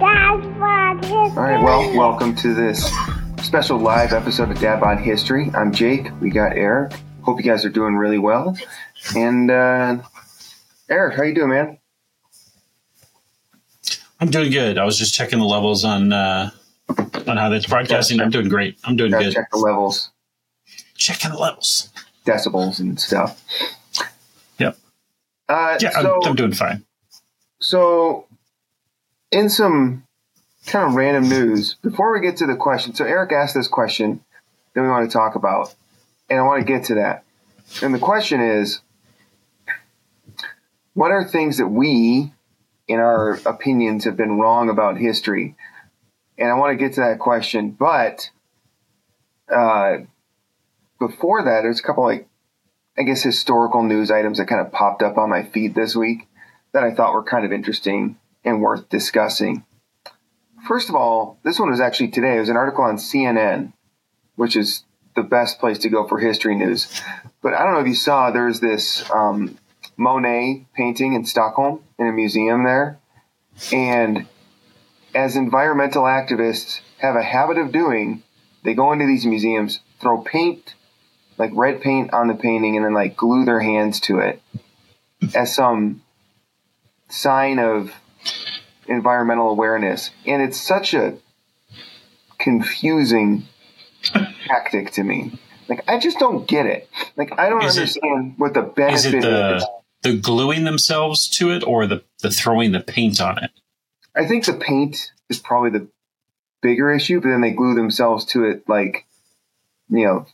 Dad Bod History. All right, well, welcome to this special live episode of Dad Bod History. I'm Jake. We got Eric. Hope you guys are doing really well. And uh, Eric, how you doing, man? I'm doing good. I was just checking the levels on uh, on how that's broadcasting. I'm doing great. I'm doing good. check the levels, Checking the levels. decibels, and stuff. Yep. Uh, Yeah, so, I'm, I'm doing fine. so in some kind of random news, before we get to the question, so Eric asked this question that we want to talk about, and I want to get to that. And the question is, what are things that we, in our opinions, have been wrong about history? And I want to get to that question, but uh, before that, there's a couple like, I guess, historical news items that kind of popped up on my feed this week that I thought were kind of interesting and worth discussing. First of all, this one was actually today. It was an article on CNN, which is the best place to go for history news. But I don't know if you saw, there's this um, Monet painting in Stockholm in a museum there. And as environmental activists have a habit of doing, they go into these museums, throw paint, like red paint on the painting, and then like glue their hands to it as some sign of environmental awareness. And it's such a confusing tactic to me. Like I just don't get it. Like I don't Is it- understand what the Is benefit it is. the the gluing themselves to it or the, the throwing the paint on it? I think the paint is probably the bigger issue, but then they glue themselves to it like you know,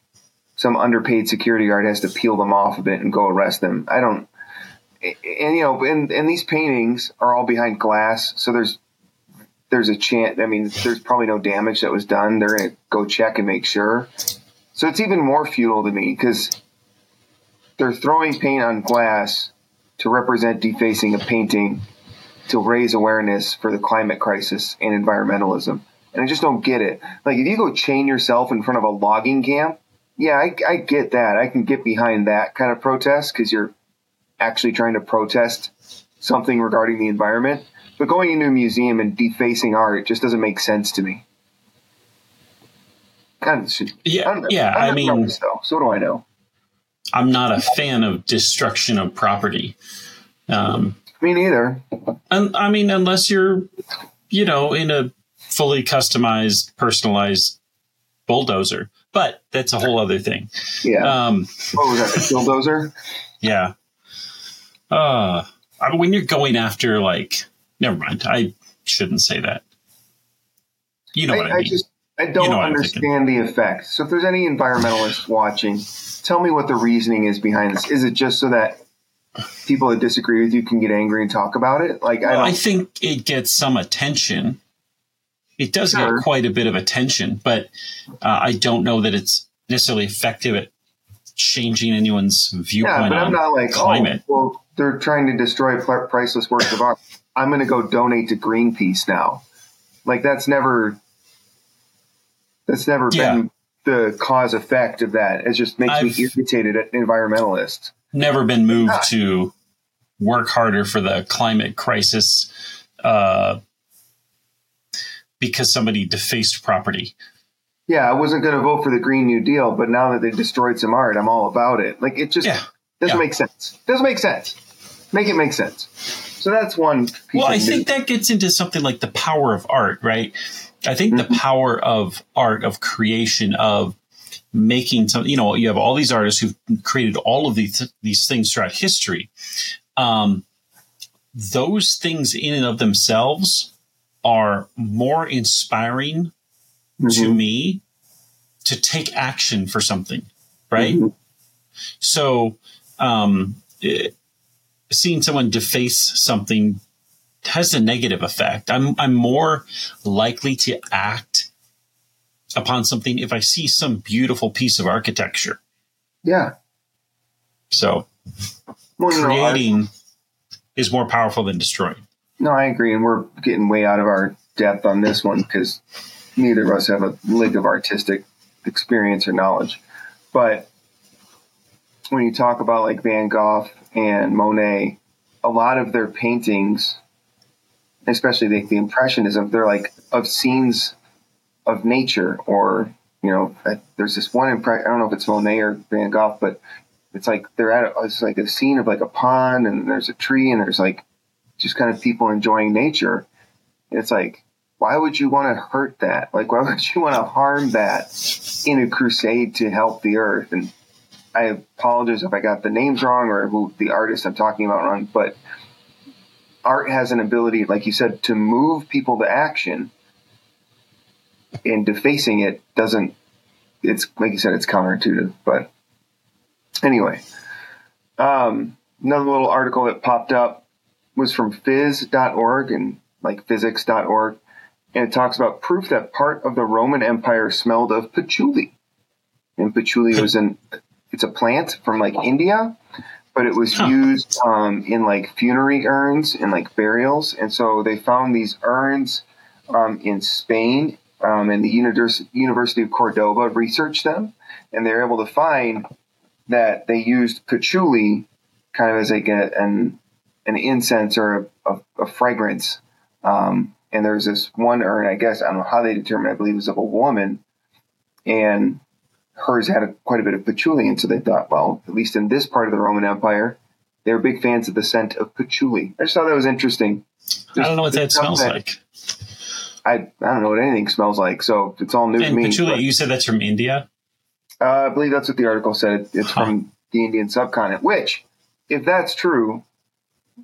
some underpaid security guard has to peel them off of it and go arrest them. I don't and you know, and and these paintings are all behind glass, so there's there's a chance. I mean, there's probably no damage that was done. They're gonna go check and make sure. So it's even more futile to me because they're throwing paint on glass to represent defacing a painting to raise awareness for the climate crisis and environmentalism. And I just don't get it. Like if you go chain yourself in front of a logging camp, yeah, I, I get that. I can get behind that kind of protest because you're actually trying to protest something regarding the environment. But going into a museum and defacing art just doesn't make sense to me. Kind of Yeah, I'm- yeah. I'm I mean, though, so do I know? I'm not a fan of destruction of property. Um, Me neither. and I mean, unless you're, you know, in a fully customized, personalized bulldozer, but that's a whole other thing. Yeah. Um, what was that? The bulldozer? Yeah. Uh, I mean, when you're going after like, never mind. I shouldn't say that. You know I, what I, I mean? just I don't You know understand the effect. So if there's any environmentalists watching, tell me what the reasoning is behind this. Is it just so that people that disagree with you can get angry and talk about it? Like I Well, don't. I think it gets some attention. It does Sure. get quite a bit of attention, but uh, I don't know that it's necessarily effective at changing anyone's viewpoint yeah, but I'm not like climate. oh well they're trying to destroy priceless works of art. I'm going to go donate to Greenpeace now. Like that's never that's never Yeah. been the cause effect of that. It just makes I've- me irritated at environmentalists. Never been moved Ah. to work harder for the climate crisis uh, because somebody defaced property. yeah, I wasn't going to vote for the Green New Deal, but now that they destroyed some art, I'm all about it. Like it just Yeah. doesn't Yeah. make sense. Doesn't make sense. Make it make sense. So that's one. Well, I think that gets into something like the power of art, right? I think Mm-hmm. the power of art, of creation, of making some, you know, you have all these artists who've created all of these, these things throughout history. Um, those things in and of themselves are more inspiring to Mhm. me to take action for something, right? Mhm. So, um, eh, seeing someone deface something has a negative effect. I'm I'm more likely to act upon something if I see some beautiful piece of architecture. Yeah. So, Well, you know, art- creating is more powerful than destroying. No, I agree, and we're getting way out of our depth on this one because neither of us have a lick of artistic experience or knowledge. But when you talk about like Van Gogh and Monet, a lot of their paintings especially the, the impressionism, they're like of scenes of nature or you know, there's this one impression. I don't know if it's Monet or Van Gogh, but it's like they're at a, it's like a scene of like a pond and there's a tree and there's like just kind of people enjoying nature. It's like, why would you want to hurt that? Like, why would you want to harm that in a crusade to help the earth? And I apologize if I got the names wrong or who the artist I'm talking about wrong, but art has an ability, like you said, to move people to action and defacing it doesn't. It's like you said, it's counterintuitive. But anyway, um, another little article that popped up was from phys.org and like physics.org, and it talks about proof that part of the Roman Empire smelled of patchouli. And patchouli was an it's a plant from like India, but it was huh. used um, in like funerary urns and like burials. And so they found these urns um, in Spain um, and the University of Cordoba researched them, and they're able to find that they used patchouli kind of as like a, an an incense or a, a, a fragrance. Um, and there's this one urn, I guess I don't know how they determined. I believe it was of a woman, and hers had a, quite a bit of patchouli, and so they thought, well, at least in this part of the Roman Empire, they were big fans of the scent of patchouli. I just thought that was interesting. There's, I don't know what that smells that, like. I, I don't know what anything smells like, so it's all new and to me. Patchouli, but, you said that's from India? Uh, I believe that's what the article said. It's huh. from the Indian subcontinent, which, if that's true,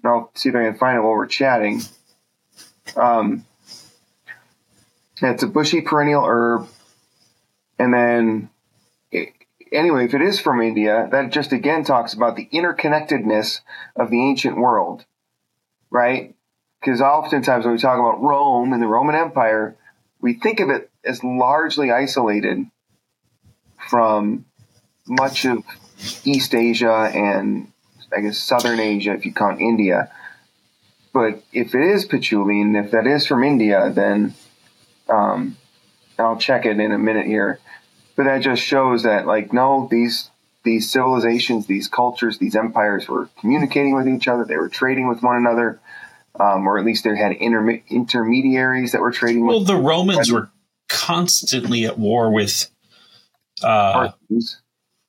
I'll see if I can find it while we're chatting. Um, it's a bushy perennial herb. And then, anyway, if it is from India, that just again talks about the interconnectedness of the ancient world, right? Because oftentimes when we talk about Rome and the Roman Empire, we think of it as largely isolated from much of East Asia and I guess Southern Asia, if you count India. But if it is patchouli, and if that is from India, then um, I'll check it in a minute here. But that just shows that, like, no, these these civilizations, these cultures, these empires were communicating with each other. They were trading with one another um, or at least they had interme- intermediaries that were trading. Well, the Romans were constantly at war with uh,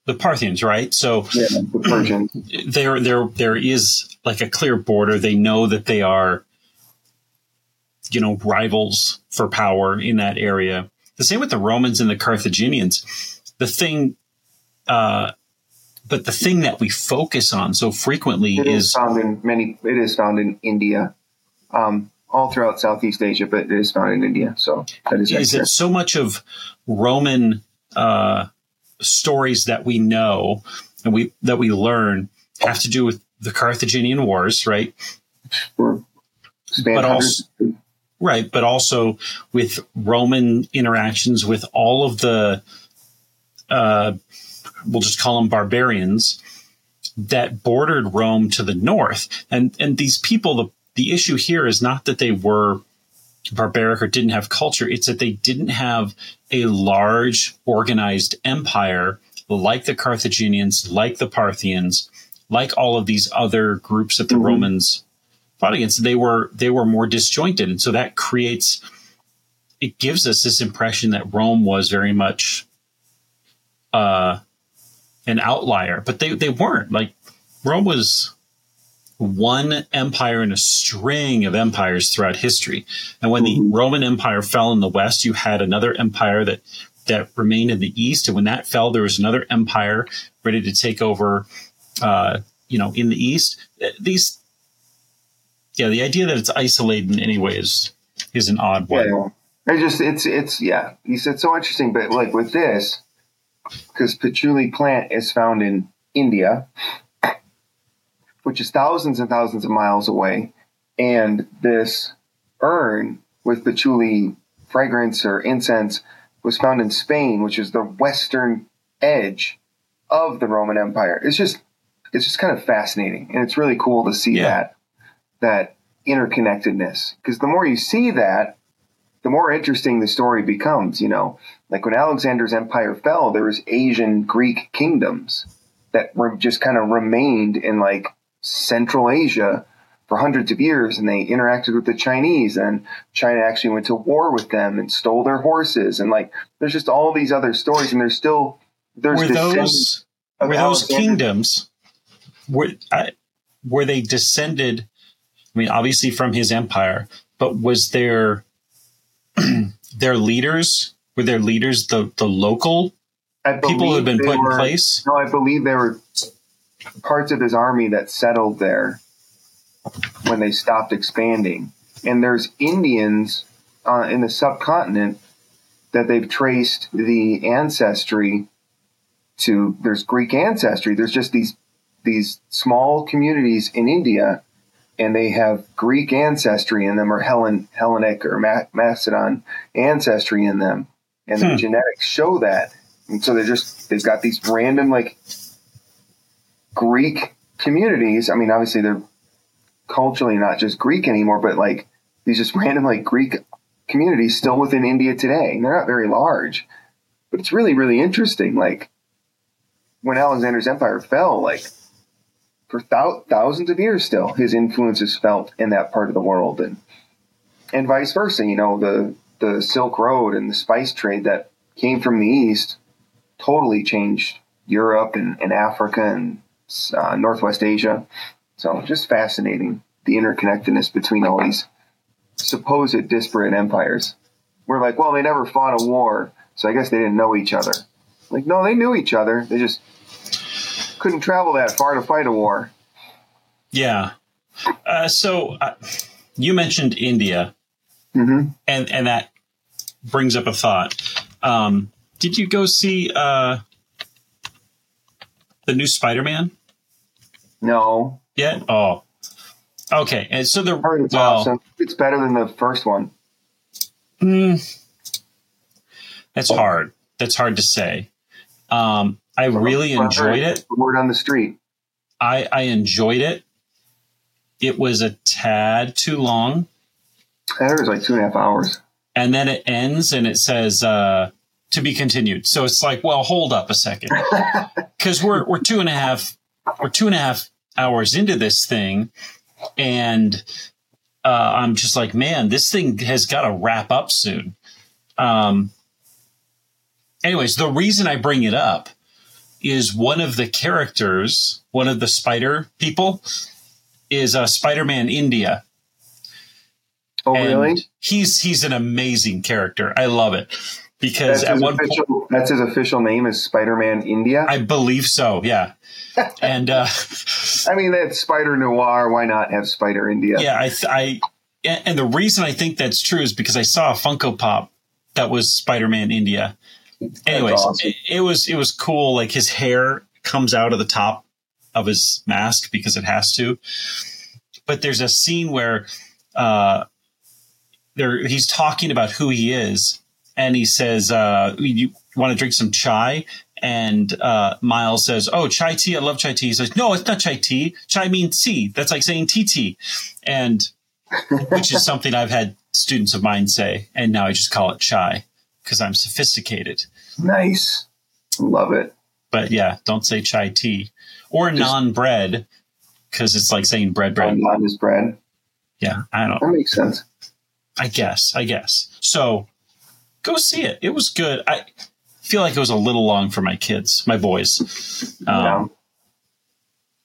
the Parthians, right? So yeah, the Persians. There, there, there is like a clear border. They know that they are, you know, rivals for power in that area. The same with the Romans and the Carthaginians. The thing, uh, but the thing that we focus on so frequently it is, is found in many. It is found in India, um, all throughout Southeast Asia, but it is found in India. So that is. Is it so much of Roman uh, stories that we know and we that we learn have to do with the Carthaginian Wars, right? but also, right, but also with Roman interactions with all of the. Uh, we'll just call them barbarians that bordered Rome to the north. And, and these people, the, the issue here is not that they were barbaric or didn't have culture. It's that they didn't have a large organized empire like the Carthaginians, like the Parthians, like all of these other groups that the mm-hmm. Romans against. They were, they were more disjointed. And so that creates, it gives us this impression that Rome was very much, uh, an outlier, but they, they weren't. Like Rome was one empire in a string of empires throughout history. And when mm-hmm. the Roman Empire fell in the West, you had another empire that that remained in the East. And when that fell, there was another empire ready to take over. Uh, you know, in the East, these, yeah, the idea that it's isolated in any way is is an odd one. Yeah, I just it's it's yeah. You said so interesting, but like with this, because patchouli plant is found in India, which is thousands and thousands of miles away, and this urn with patchouli fragrance or incense was found in Spain, which is the western edge of the Roman Empire. It's just it's just kind of fascinating, and it's really cool to see yeah. that that interconnectedness. Because the more you see that, the more interesting the story becomes. You know, like when Alexander's empire fell, there was Asian Greek kingdoms that were just kind of remained in like Central Asia for hundreds of years and they interacted with the Chinese and China actually went to war with them and stole their horses and like there's just all these other stories and there's still there's were those were those Alexander. kingdoms were uh, were they descended I mean obviously from his empire but was there their leaders were their leaders the the local people who had been put were, in place no I believe there were parts of his army that settled there when they stopped expanding. And there's Indians uh, in the subcontinent that they've traced the ancestry to. There's Greek ancestry. There's just these these small communities in India, and they have Greek ancestry in them, or Hellen, Hellenic or Macedon ancestry in them, and hmm. the genetics show that. And so they're just they've got these random like Greek communities. I mean, obviously they're culturally not just Greek anymore, but like these just random like Greek communities still within India today. And they're not very large, but it's really, really interesting. Like when Alexander's empire fell, like for thou- thousands of years still, his influence is felt in that part of the world and, and vice versa. You know, the, the Silk Road and the spice trade that came from the East totally changed Europe and, and Africa and uh, Northwest Asia. So just fascinating the interconnectedness between all these supposed disparate empires. We're like, well, they never fought a war, so I guess they didn't know each other. Like, no, they knew each other. They just couldn't travel that far to fight a war. Yeah. Uh, so uh, you mentioned India, mm-hmm. and and that brings up a thought. Um, did you go see uh, the new Spider-Man? No yet? Oh, okay. And so the heard it's well, awesome. It's better than the first one. Mm, that's hard. That's hard to say. Um, I really enjoyed it. Word on the street. I, I enjoyed it. It was a tad too long. It was like two and a half hours. And then it ends and it says uh, to be continued. So it's like, well, hold up a second, because we're we're two and a half we're two and a half hours into this thing, and uh, I'm just like, man, this thing has got to wrap up soon. Um, anyways, the reason I bring it up is one of the characters, one of the spider people, is uh, Spider-Man India. Oh, and really? He's he's an amazing character. I love it because that's at one official, point, that's his official name is Spider-Man India. I believe so. Yeah, and uh, I mean that's Spider Noir. Why not have Spider India? Yeah, I, I, and the reason I think that's true is because I saw a Funko Pop that was Spider Man India. Anyways, awesome. it, it was it was cool. Like his hair comes out of the top of his mask because it has to. But there's a scene where uh, there he's talking about who he is, and he says, uh, "You want to drink some chai?" And uh, Miles says, "Oh, chai tea. I love chai tea." He says, "No, it's not chai tea. Chai means tea. That's like saying tea and which is something I've had students of mine say, and now I just call it chai because I'm sophisticated. Nice, love it. But yeah, don't say chai tea or naan bread because it's like saying bread bread. Naan is bread. Yeah, I don't. That makes sense. I guess. I guess. So go see it. It was good. I feel like it was a little long for my kids, my boys. Um, yeah.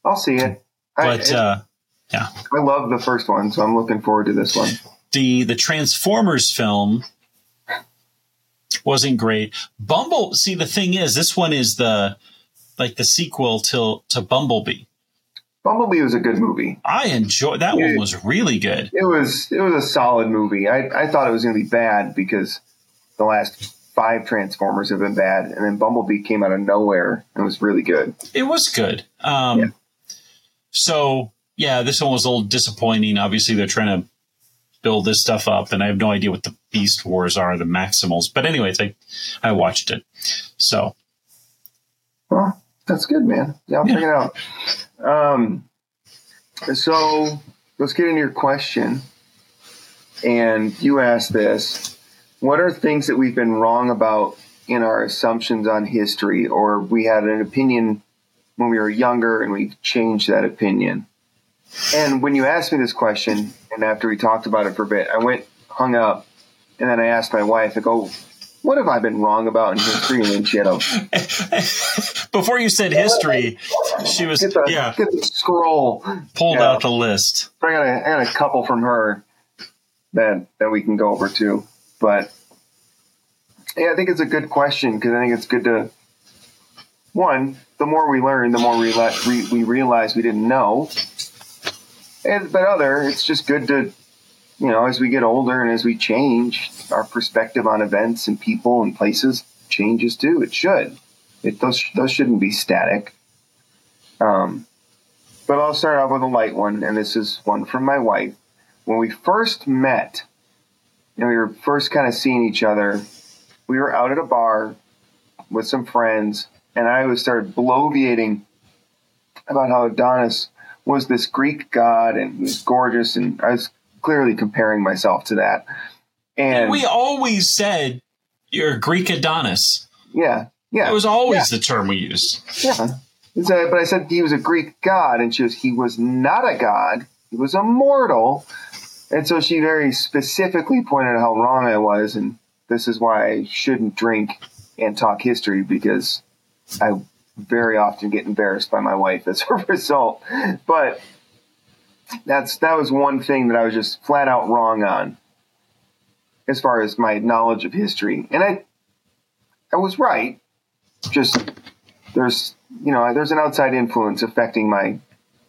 I'll see it. But I, uh, yeah, I love the first one, so I'm looking forward to this one. The the Transformers film wasn't great. Bumble. See, the thing is, this one is the like the sequel to to Bumblebee. Bumblebee was a good movie. I enjoyed that it, one. Was really good. It was it was a solid movie. I I thought it was going to be bad because the last five Transformers have been bad, and then Bumblebee came out of nowhere and was really good. It was good. Um, yeah. So yeah, this one was a little disappointing. Obviously, they're trying to build this stuff up, and I have no idea what the Beast Wars are, the Maximals. But anyways, I I watched it. So, well, that's good, man. Yeah, I'll yeah. check it out. Um, so let's get into your question. And you asked this what are things that we've been wrong about in our assumptions on history, or we had an opinion when we were younger and we've changed that opinion? And when you asked me this question, and after we talked about it for a bit, I went, hung up, and then I asked my wife, I go, oh, what have I been wrong about in history? And then she had a. Before you said history, she was, get the, yeah, get the scroll. pulled Yeah. out the list. I got, a, I got a couple from her that, that we can go over too. But yeah, I think it's a good question because I think it's good to, one, the more we learn, the more we, le- we, we realize we didn't know. And, but other, it's just good to, you know, as we get older and as we change, our perspective on events and people and places changes too. It should. It those those shouldn't be static. Um, but I'll start off with a light one, and this is one from my wife. When we first met, and we were first kind of seeing each other, we were out at a bar with some friends, and I was started bloviating about how Adonis was this Greek god and he was gorgeous, and I was clearly comparing myself to that. And we always said you're a Greek Adonis. yeah, yeah, It was always the term we used. Yeah. So, but I said he was a Greek god, and she was, he was not a god. He was a mortal. And so she very specifically pointed out how wrong I was, and this is why I shouldn't drink and talk history because I very often get embarrassed by my wife as a result. But that's that was one thing that I was just flat out wrong on as far as my knowledge of history. And I I was right. Just there's you know there's an outside influence affecting my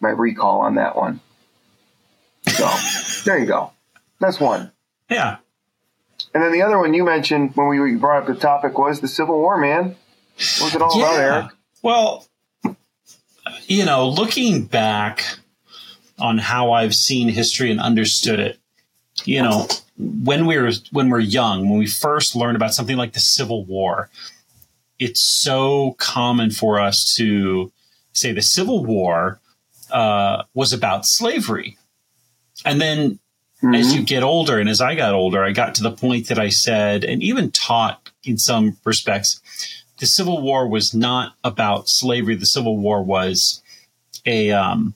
my recall on that one. So there you go. That's one. Yeah. And then the other one you mentioned when we brought up the topic was the Civil War, man. What was it all about, Eric? Well, you know, looking back on how I've seen history and understood it, you know, when we were when we're young, when we first learn about something like the Civil War, it's so common for us to say the Civil War uh, was about slavery, and then as you get older and as I got older, I got to the point that I said, and even taught in some respects, the Civil War was not about slavery. The Civil War was a, um,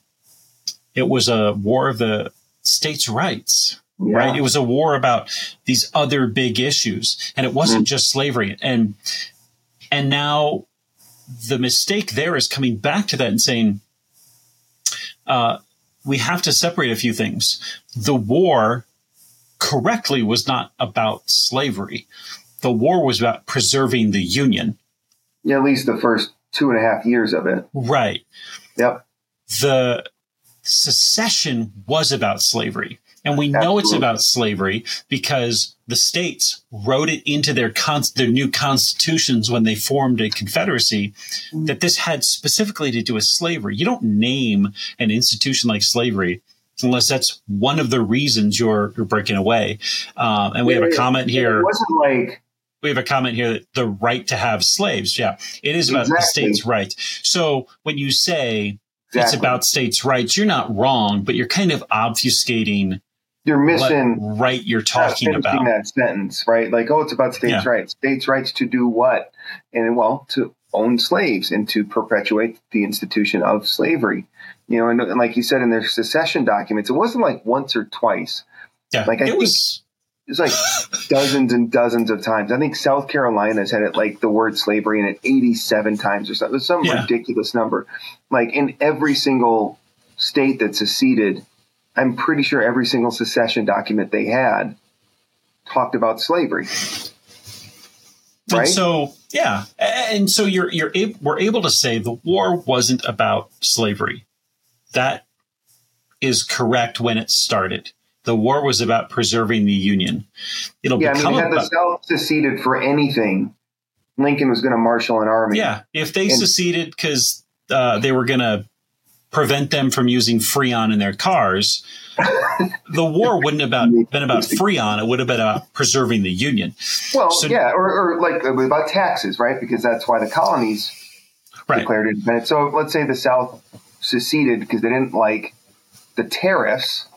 it was a war of the states' rights, Yeah. right? It was a war about these other big issues, and it wasn't just slavery. And and now the mistake there is coming back to that and saying, uh, we have to separate a few things. The war correctly was not about slavery. The war was about preserving the Union. Yeah, at least the first two and a half years of it. Right. Yep. The secession was about slavery. And we know it's about slavery because the states wrote it into their con- their new constitutions when they formed a confederacy that this had specifically to do with slavery. You don't name an institution like slavery unless that's one of the reasons you're you're breaking away. Um, and we have a comment here. It wasn't like we have a comment here that the right to have slaves. Yeah, it is about the states' rights. So when you say it's about states' rights, you're not wrong, but you're kind of obfuscating you're what missing right you're talking about. that sentence, right? Like, oh, it's about states' Yeah. rights. States' rights to do what? And well, to own slaves and to perpetuate the institution of slavery. You know, and, and like you said in their secession documents, it wasn't like once or twice. Yeah, Like, I it think- was. It's like dozens and dozens of times. I think South Carolina's had it like the word slavery in it 87 times or something. Some Yeah. ridiculous number. Like in every single state that seceded, I'm pretty sure every single secession document they had talked about slavery. And Right? so yeah, and so you're you're ab- we're able to say the war wasn't about slavery. That is correct when it started. The war was about preserving the union. It'll Yeah, I become mean, had the about South seceded for anything, Lincoln was going to marshal an army. Yeah, if they And- seceded because uh, they were going to prevent them from using Freon in their cars, the war wouldn't have about, been about Freon. It would have been about preserving the Union. Well, So- yeah, or, or like uh, about taxes, right? Because that's why the colonies Right. declared independence. So let's say the South seceded because they didn't like the tariffs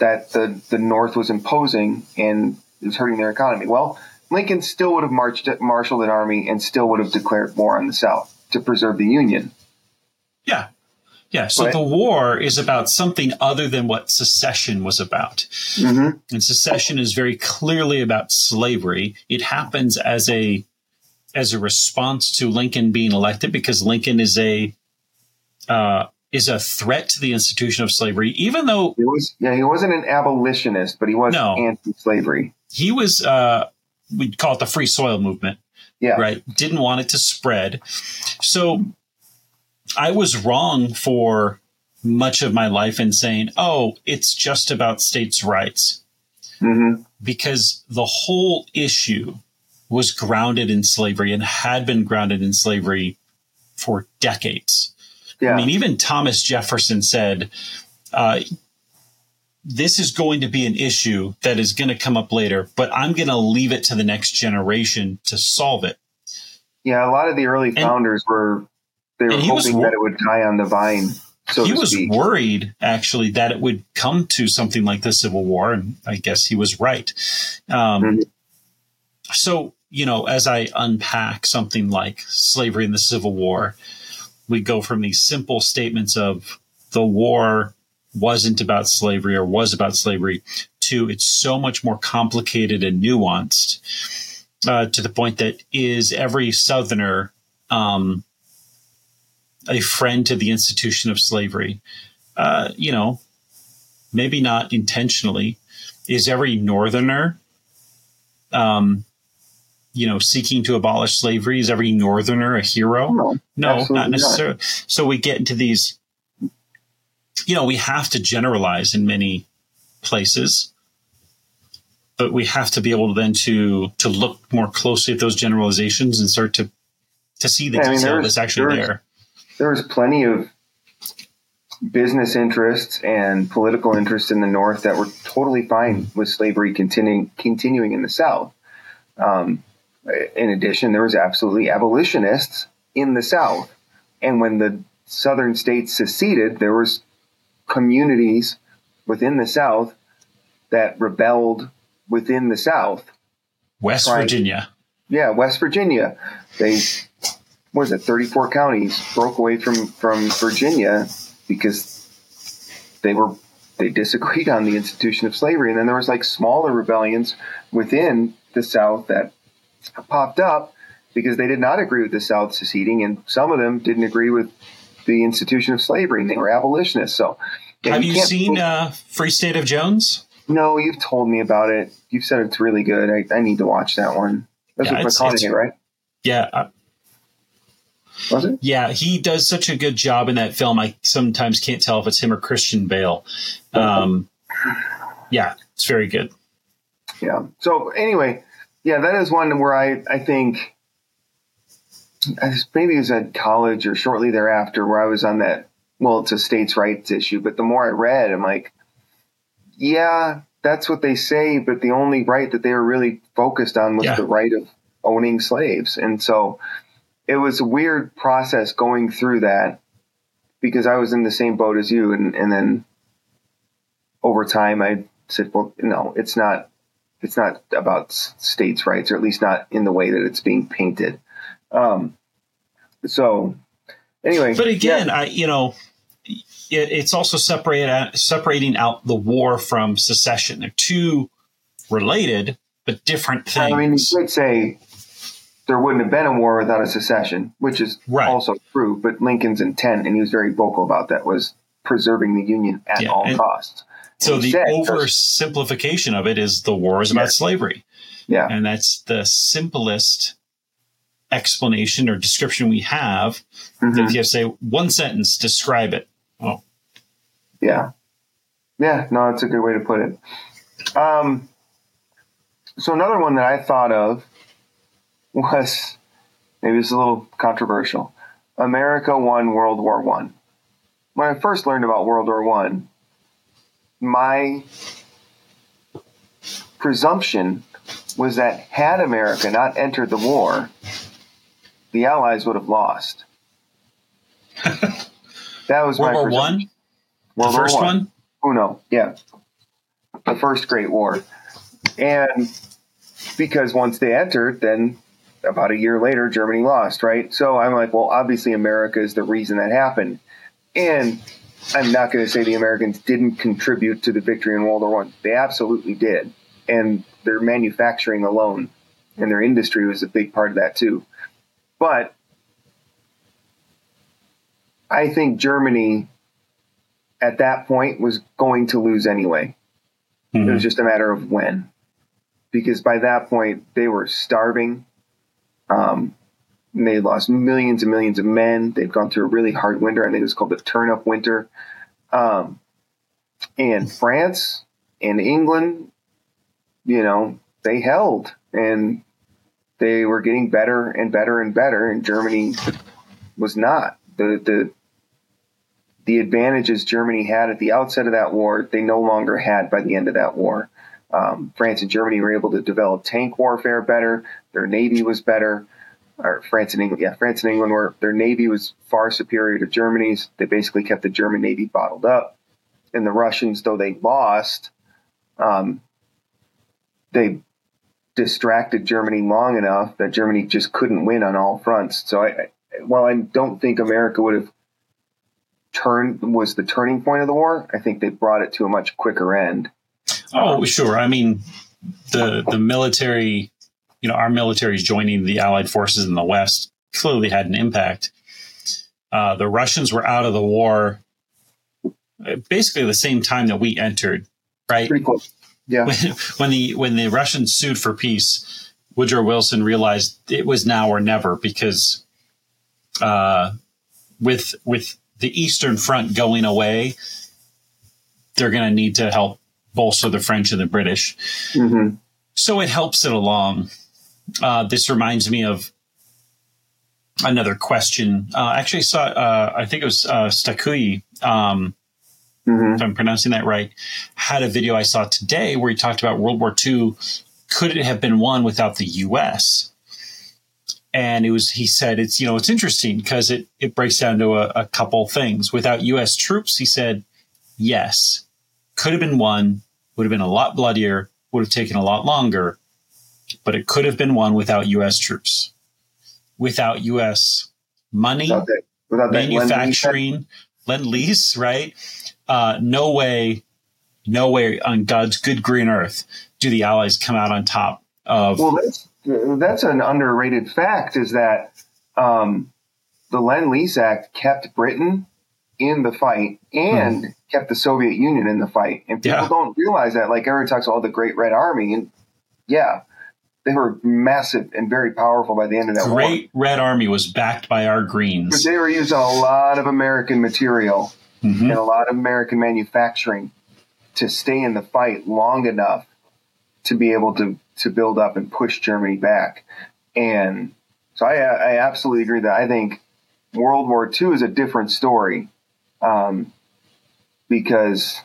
that the, the North was imposing and was hurting their economy. Well, Lincoln still would have marched, marshaled an army and still would have declared war on the South to preserve the Union. Yeah. Yeah, so Right. the war is about something other than what secession was about. Mm-hmm. And secession is very clearly about slavery. It happens as a as a response to Lincoln being elected because Lincoln is a uh, is a threat to the institution of slavery, even though He was yeah, he wasn't an abolitionist, but he was No. anti-slavery. he was uh, we'd call it the free soil movement. Yeah. right? Didn't want it to spread. So I was wrong for much of my life in saying, oh, it's just about states' rights, Mm-hmm. because the whole issue was grounded in slavery and had been grounded in slavery for decades. Yeah. I mean, even Thomas Jefferson said, uh, this is going to be an issue that is going to come up later, but I'm going to leave it to the next generation to solve it. yeah, a lot of the early founders were they were and he was hoping that it would die on the vine, so he was speak. worried actually that it would come to something like the Civil War, and I guess he was right. Um, Mhm. So, you know, as I unpack something like slavery and the Civil War, we go from these simple statements of the war wasn't about slavery or was about slavery to it's so much more complicated and nuanced uh, to the point that is every Southerner um, a friend to the institution of slavery? Uh, you know, maybe not intentionally. Is every Northerner, um, you know, seeking to abolish slavery? Is every Northerner a hero? No, No, not not. necessarily. So we get into these, you know, we have to generalize in many places, but we have to be able then to to look more closely at those generalizations and start to to see the Yeah, I mean, detail there's- that's actually there's- there. there was plenty of business interests and political interests in the North that were totally fine with slavery continuing continuing in the South. Um, in addition, there was absolutely abolitionists in the South, and when the Southern states seceded, there was communities within the South that rebelled within the South. West Right. Virginia. Yeah, West Virginia. They what was it, thirty four counties broke away from from Virginia because they were they disagreed on the institution of slavery, and then there was like smaller rebellions within the South that popped up because they did not agree with the South seceding, and some of them didn't agree with the institution of slavery, and they were abolitionists. So, yeah, Have you can't- seen uh, Free State of Jones? No, you've told me about it. You've said it's really good. I, I need to watch that one. That's Yeah, with it's- McConaughey, it's- right? Yeah, uh, Was it? yeah, he does such a good job in that film. I sometimes can't tell if it's him or Christian Bale. Um, yeah, it's very good. Yeah. So anyway, yeah, that is one where I I think maybe it was at college or shortly thereafter where I was on that. Well, it's a states' rights issue, but the more I read, I'm like, yeah, that's what they say, but the only right that they were really focused on was Yeah. the right of owning slaves, and so it was a weird process going through that because I was in the same boat as you, and and then over time I said, well, no, it's not it's not about states' rights, or at least not in the way that it's being painted. Um, so, anyway, But again, yeah, I you know, it, it's also separate out, separating out the war from secession. They're two related but different things. I mean, you could say there wouldn't have been a war without a secession, which is Right. also true. But Lincoln's intent, and he was very vocal about that, was preserving the Union at Yeah, all and- costs. So the said- oversimplification of it is the war is about Yeah. slavery. yeah, And that's the simplest explanation or description we have. Mhm. If you have to say one sentence, describe it. Oh, Yeah. Yeah, no, that's a good way to put it. Um, so another one that I thought of was maybe it's a little controversial. America won World War One. When I first learned about World War One, my presumption was that had America not entered the war, the Allies would have lost. that was World my War. One, the World War first One. one. Uno, yeah. The first Great War. And because once they entered, then about a year later, Germany lost, right? So I'm like, well, obviously America is the reason that happened. And I'm not going to say the Americans didn't contribute to the victory in World War One. They absolutely did, and their manufacturing alone and their industry was a big part of that too. But I think Germany at that point was going to lose anyway. Mm-hmm. It was just a matter of when, because by that point they were starving. Um, they lost millions and millions of men. They've gone through a really hard winter. I think it was called the Turnip Winter. Um, and France and England, you know, they held and they were getting better and better and better, and Germany was not. The the the advantages Germany had at the outset of that war, they no longer had by the end of that war. Um, France and Germany were able to develop tank warfare better. Their navy was better or France and England, yeah, France and England were their navy was far superior to Germany's. They basically kept the German navy bottled up, and the Russians, though they lost, um, they distracted Germany long enough that Germany just couldn't win on all fronts. So, I, while I don't think America would have turned was the turning point of the war, I think they brought it to a much quicker end. Oh, sure. I mean, the the military you know, our military is joining the Allied forces in the West clearly had an impact. Uh, the Russians were out of the war uh, basically the same time that we entered, right? Close. Yeah. When, when the when the Russians sued for peace, Woodrow Wilson realized it was now or never because uh, with with the Eastern Front going away, they're going to need to help bolster the French and the British. Mm-hmm. So it helps it along. Uh, this reminds me of another question. Uh, actually, saw uh, I think it was uh, Stakui, um, mm-hmm. if I'm pronouncing that right, had a video I saw today where he talked about World War II. Could it have been won without the U.S.? And it was he said it's you know it's interesting because it it breaks down to a, a couple things. Without U.S. troops, he said, yes, could have been won. Would have been a lot bloodier. Would have taken a lot longer but it could have been won without U.S. troops, without U.S. money, without that, without manufacturing, lend lease, right? Uh, no way, no way on God's good green earth do the Allies come out on top of. Well, that's that's an underrated fact. Is that um, the Lend Lease Act kept Britain in the fight and mm. kept the Soviet Union in the fight. And people yeah. don't realize that. Like everyone talks about the Great Red Army, and yeah, they were massive and very powerful by the end of that Great war. Red Army was backed by our Greens. But they were using a lot of American material mm-hmm. and a lot of American manufacturing to stay in the fight long enough to be able to to build up and push Germany back. And so I, I absolutely agree that I think World War II is a different story um, because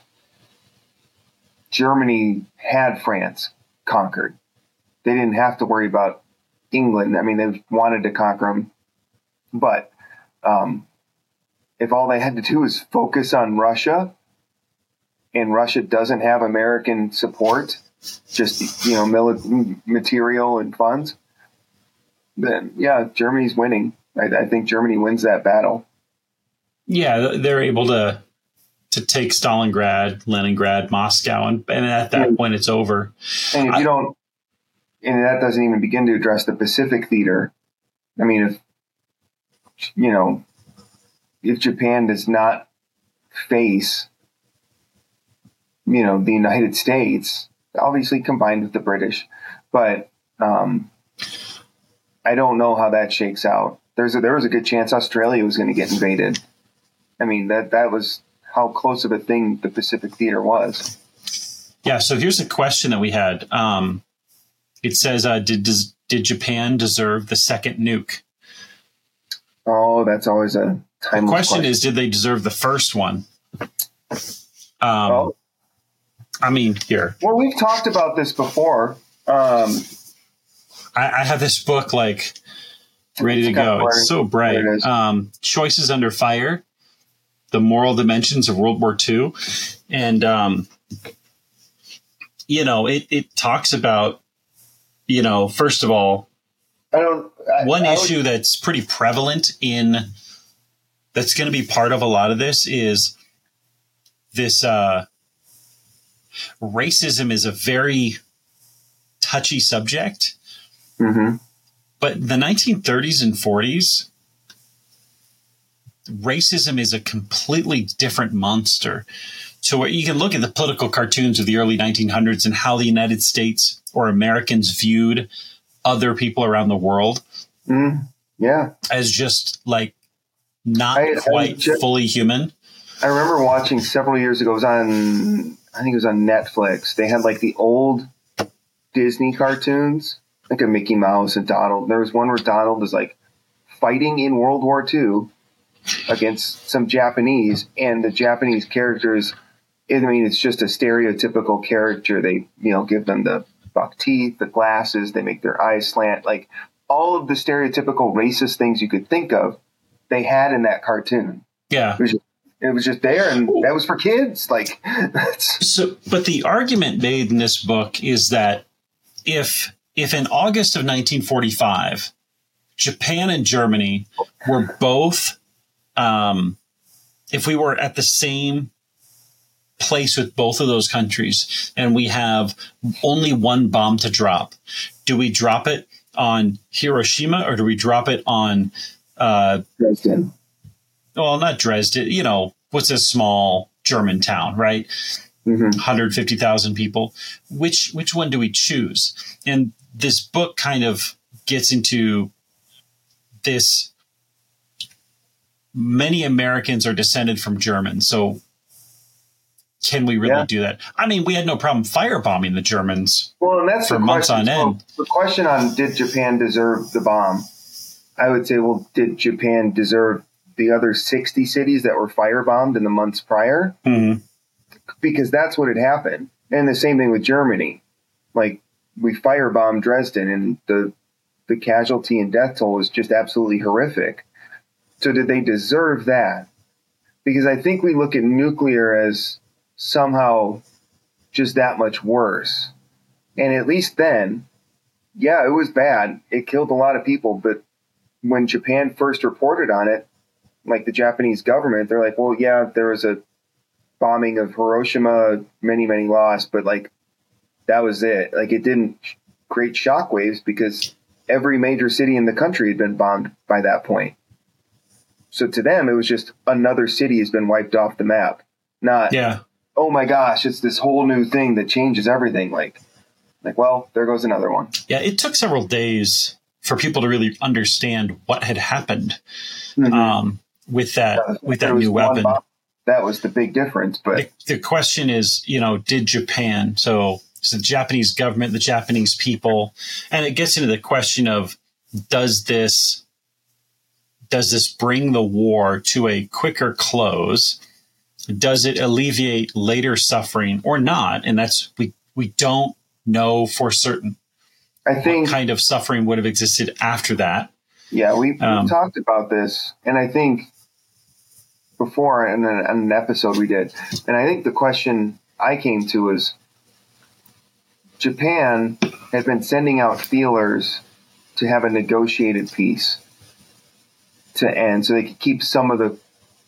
Germany had France conquered they didn't have to worry about England. I mean, they wanted to conquer them, but um, if all they had to do was focus on Russia, and Russia doesn't have American support, just you know, mili- material and funds, then yeah, Germany's winning. I, I think Germany wins that battle. Yeah, they're able to to take Stalingrad, Leningrad, Moscow, and, and at that point it's over. And if you don't and that doesn't even begin to address the Pacific theater. I mean, if you know, if Japan does not face, you know, the United States, obviously combined with the British, but um, I don't know how that shakes out. There's a, there was a good chance Australia was going to get invaded. I mean that that was how close of a thing the Pacific theater was. Yeah. So here's a question that we had. Um, it says, uh, did, does, did Japan deserve the second nuke? Oh, that's always a time. The question, question, is, did they deserve the first one? Um, oh. I mean, here. Well, we've talked about this before. Um, I, I, have this book like ready to go. It's so bright. It um, Choices Under Fire: The Moral Dimensions of World War II, and um, you know, it it talks about you know, first of all, I don't. I, one I issue would, that's pretty prevalent in that's going to be part of a lot of this is this uh, racism is a very touchy subject. Mm-hmm. But the 1930s and 40s, racism is a completely different monster. So where you can look at the political cartoons of the early 1900s and how the United States or Americans viewed other people around the world. Mm, yeah. As just like not I, quite I just, fully human. I remember watching several years ago. It was on, I think it was on Netflix. They had like the old Disney cartoons, like a Mickey Mouse and Donald. There was one where Donald was like fighting in World War II against some Japanese, and the Japanese characters. I mean, it's just a stereotypical character. They, you know, give them the buck teeth, the glasses, they make their eyes slant, like all of the stereotypical racist things you could think of, they had in that cartoon. Yeah. It was just, it was just there and that was for kids. Like, so, but the argument made in this book is that if, if in August of 1945, Japan and Germany were both, um, if we were at the same place with both of those countries and we have only one bomb to drop, do we drop it on Hiroshima or do we drop it on uh, Dresden? Well, not Dresden. You know, what's a small German town, right? Mm-hmm. 150,000 people. Which which one do we choose? And this book kind of gets into this. Many Americans are descended from Germans, so can we really yeah. do that? I mean, we had no problem firebombing the Germans. Well, and that's for months on end. the question on did Japan deserve the bomb? I would say, well, did Japan deserve the other 60 cities that were firebombed in the months prior? Mm-hmm. Because that's what had happened. And the same thing with Germany. Like, we firebombed Dresden, and the the casualty and death toll was just absolutely horrific. So, did they deserve that? Because I think we look at nuclear as somehow just that much worse. And at least then, yeah, it was bad. It killed a lot of people. But when Japan first reported on it, like the Japanese government, they're like, well, yeah, there was a bombing of Hiroshima, many, many lost, but like that was it. Like it didn't create shockwaves because every major city in the country had been bombed by that point. So to them, it was just another city has been wiped off the map. Not, yeah oh my gosh, it's this whole new thing that changes everything. Like, like, well, there goes another one. Yeah, it took several days for people to really understand what had happened mm-hmm. um, with that yeah, with that new weapon. Bomb. That was the big difference. But the, the, question is, you know, did Japan so? So the Japanese government, the Japanese people, and it gets into the question of does this does this bring the war to a quicker close? Does it alleviate later suffering or not? And that's we we don't know for certain. I think kind of suffering would have existed after that. Yeah, we, um, talked about this, and I think before in an, an episode we did, and I think the question I came to was Japan had been sending out feelers to have a negotiated peace to end, so they could keep some of the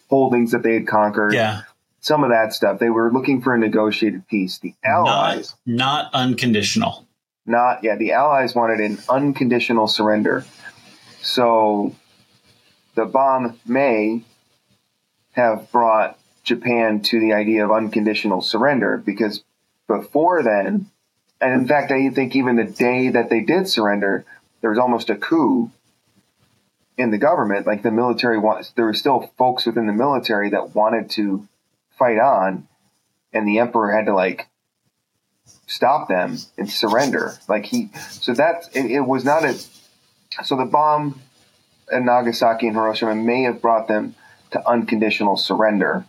holdings that they had conquered. Yeah. Some of that stuff. They were looking for a negotiated peace. The Allies. Not, not unconditional. Not, yeah, the Allies wanted an unconditional surrender. So the bomb may have brought Japan to the idea of unconditional surrender because before then, and in fact, I think even the day that they did surrender, there was almost a coup in the government, like the military wants, there were still folks within the military that wanted to fight on, and the emperor had to like stop them and surrender. Like he, so that it, it was not a. So the bomb at Nagasaki and Hiroshima may have brought them to unconditional surrender.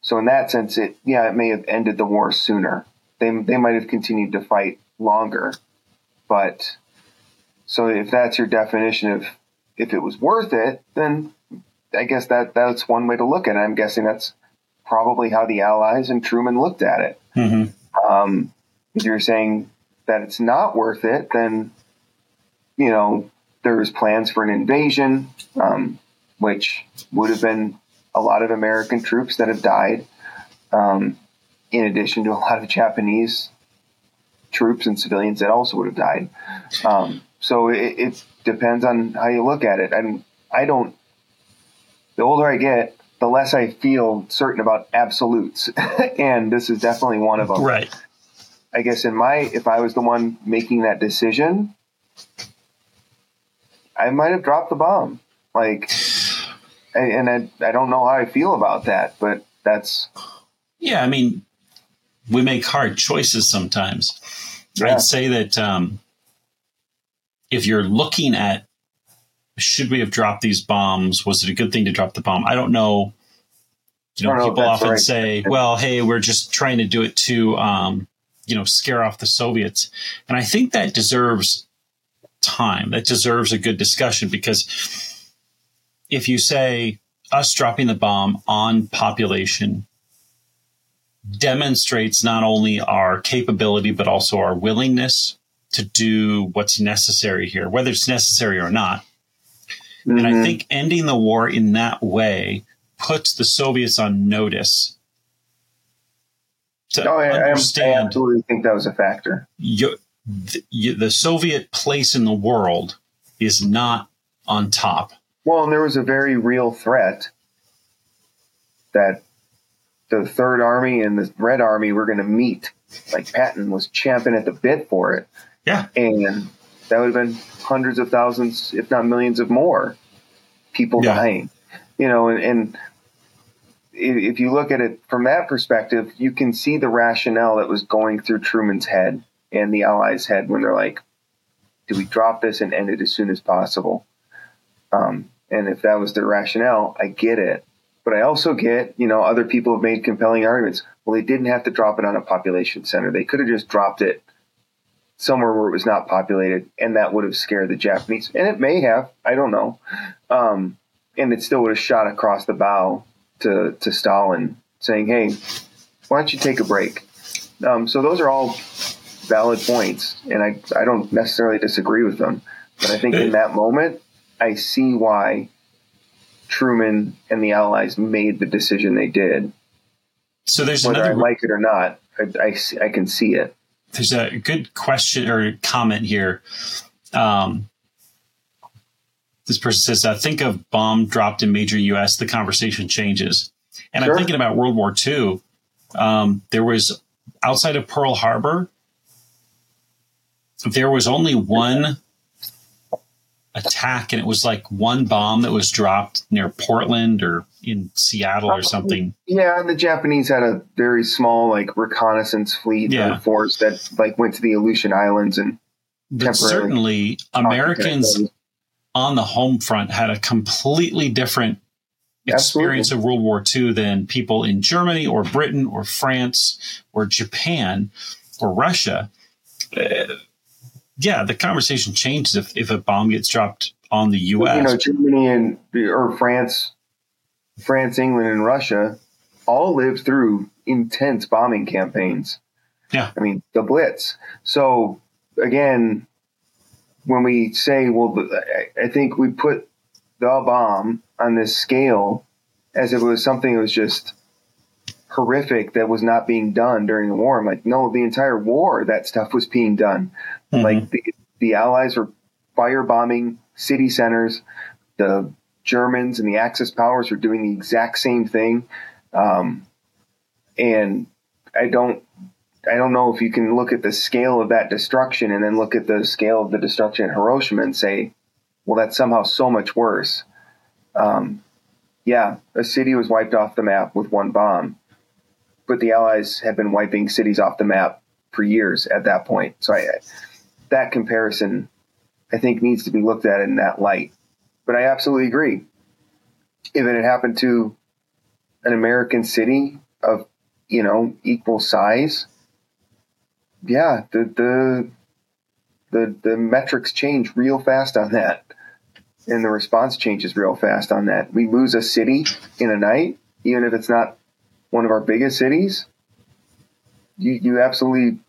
So in that sense, it yeah, it may have ended the war sooner. They they might have continued to fight longer, but so if that's your definition of if it was worth it, then I guess that that's one way to look at it. I'm guessing that's probably how the Allies and Truman looked at it. Mm-hmm. Um, if you're saying that it's not worth it, then you know there's plans for an invasion. Um, which would have been a lot of American troops that have died, um, in addition to a lot of Japanese troops and civilians that also would have died. Um, so it, it, depends on how you look at it. And I don't. The older I get, the less I feel certain about absolutes, and this is definitely one of them. Right. I guess in my, if I was the one making that decision, I might have dropped the bomb. Like, and I, I don't know how I feel about that, but that's. Yeah, I mean, we make hard choices sometimes. Yeah. I'd say that um, if you're looking at should we have dropped these bombs? Was it a good thing to drop the bomb? I don't know. You know, know people often right. say, "Well, hey, we're just trying to do it to, um, you know, scare off the Soviets," and I think that deserves time. That deserves a good discussion because if you say us dropping the bomb on population demonstrates not only our capability but also our willingness to do what's necessary here, whether it's necessary or not. Mm-hmm. And I mm-hmm. think ending the war in that way puts the Soviets on notice. To oh, I, understand, I absolutely think that was a factor. You, the, you, the Soviet place in the world is not on top. Well, and there was a very real threat that the Third Army and the Red Army were going to meet. Like Patton was champing at the bit for it. Yeah. And that would have been hundreds of thousands, if not millions of more people yeah. dying. You know, and, and if you look at it from that perspective, you can see the rationale that was going through Truman's head and the Allies' head when they're like, do we drop this and end it as soon as possible? Um, and if that was their rationale, I get it. But I also get, you know, other people have made compelling arguments. Well, they didn't have to drop it on a population center. They could have just dropped it somewhere where it was not populated, and that would have scared the Japanese. And it may have, I don't know. Um, and it still would have shot across the bow to, to Stalin, saying, hey, why don't you take a break? Um, so those are all valid points, and I, I don't necessarily disagree with them. But I think in that moment, I see why Truman and the Allies made the decision they did. So there's whether another... I like it or not, I, I, I can see it there's a good question or comment here. Um, this person says, uh, "Think of bomb dropped in major U.S. The conversation changes." And sure. I'm thinking about World War II. Um, there was outside of Pearl Harbor, there was only one attack, and it was like one bomb that was dropped near Portland or in Seattle or something. Yeah, and the Japanese had a very small like reconnaissance fleet yeah. force that like went to the Aleutian Islands and. But certainly, Americans on the home front had a completely different experience Absolutely. of World War II than people in Germany or Britain or France or Japan or Russia. Uh, yeah, the conversation changes if, if a bomb gets dropped on the U.S. You know, Germany and or France, France, England, and Russia all lived through intense bombing campaigns. Yeah, I mean the Blitz. So again, when we say, well, I think we put the bomb on this scale as if it was something that was just horrific that was not being done during the war. I'm like, no, the entire war, that stuff was being done. Mm-hmm. Like the, the Allies were firebombing city centers. The Germans and the Axis powers were doing the exact same thing. Um, and I don't, I don't know if you can look at the scale of that destruction and then look at the scale of the destruction in Hiroshima and say, well, that's somehow so much worse. Um, yeah, a city was wiped off the map with one bomb, but the Allies had been wiping cities off the map for years at that point. So I, that comparison, I think, needs to be looked at in that light. But I absolutely agree. If it had happened to an American city of, you know, equal size, yeah, the the the, the metrics change real fast on that. And the response changes real fast on that. We lose a city in a night, even if it's not one of our biggest cities. You, you absolutely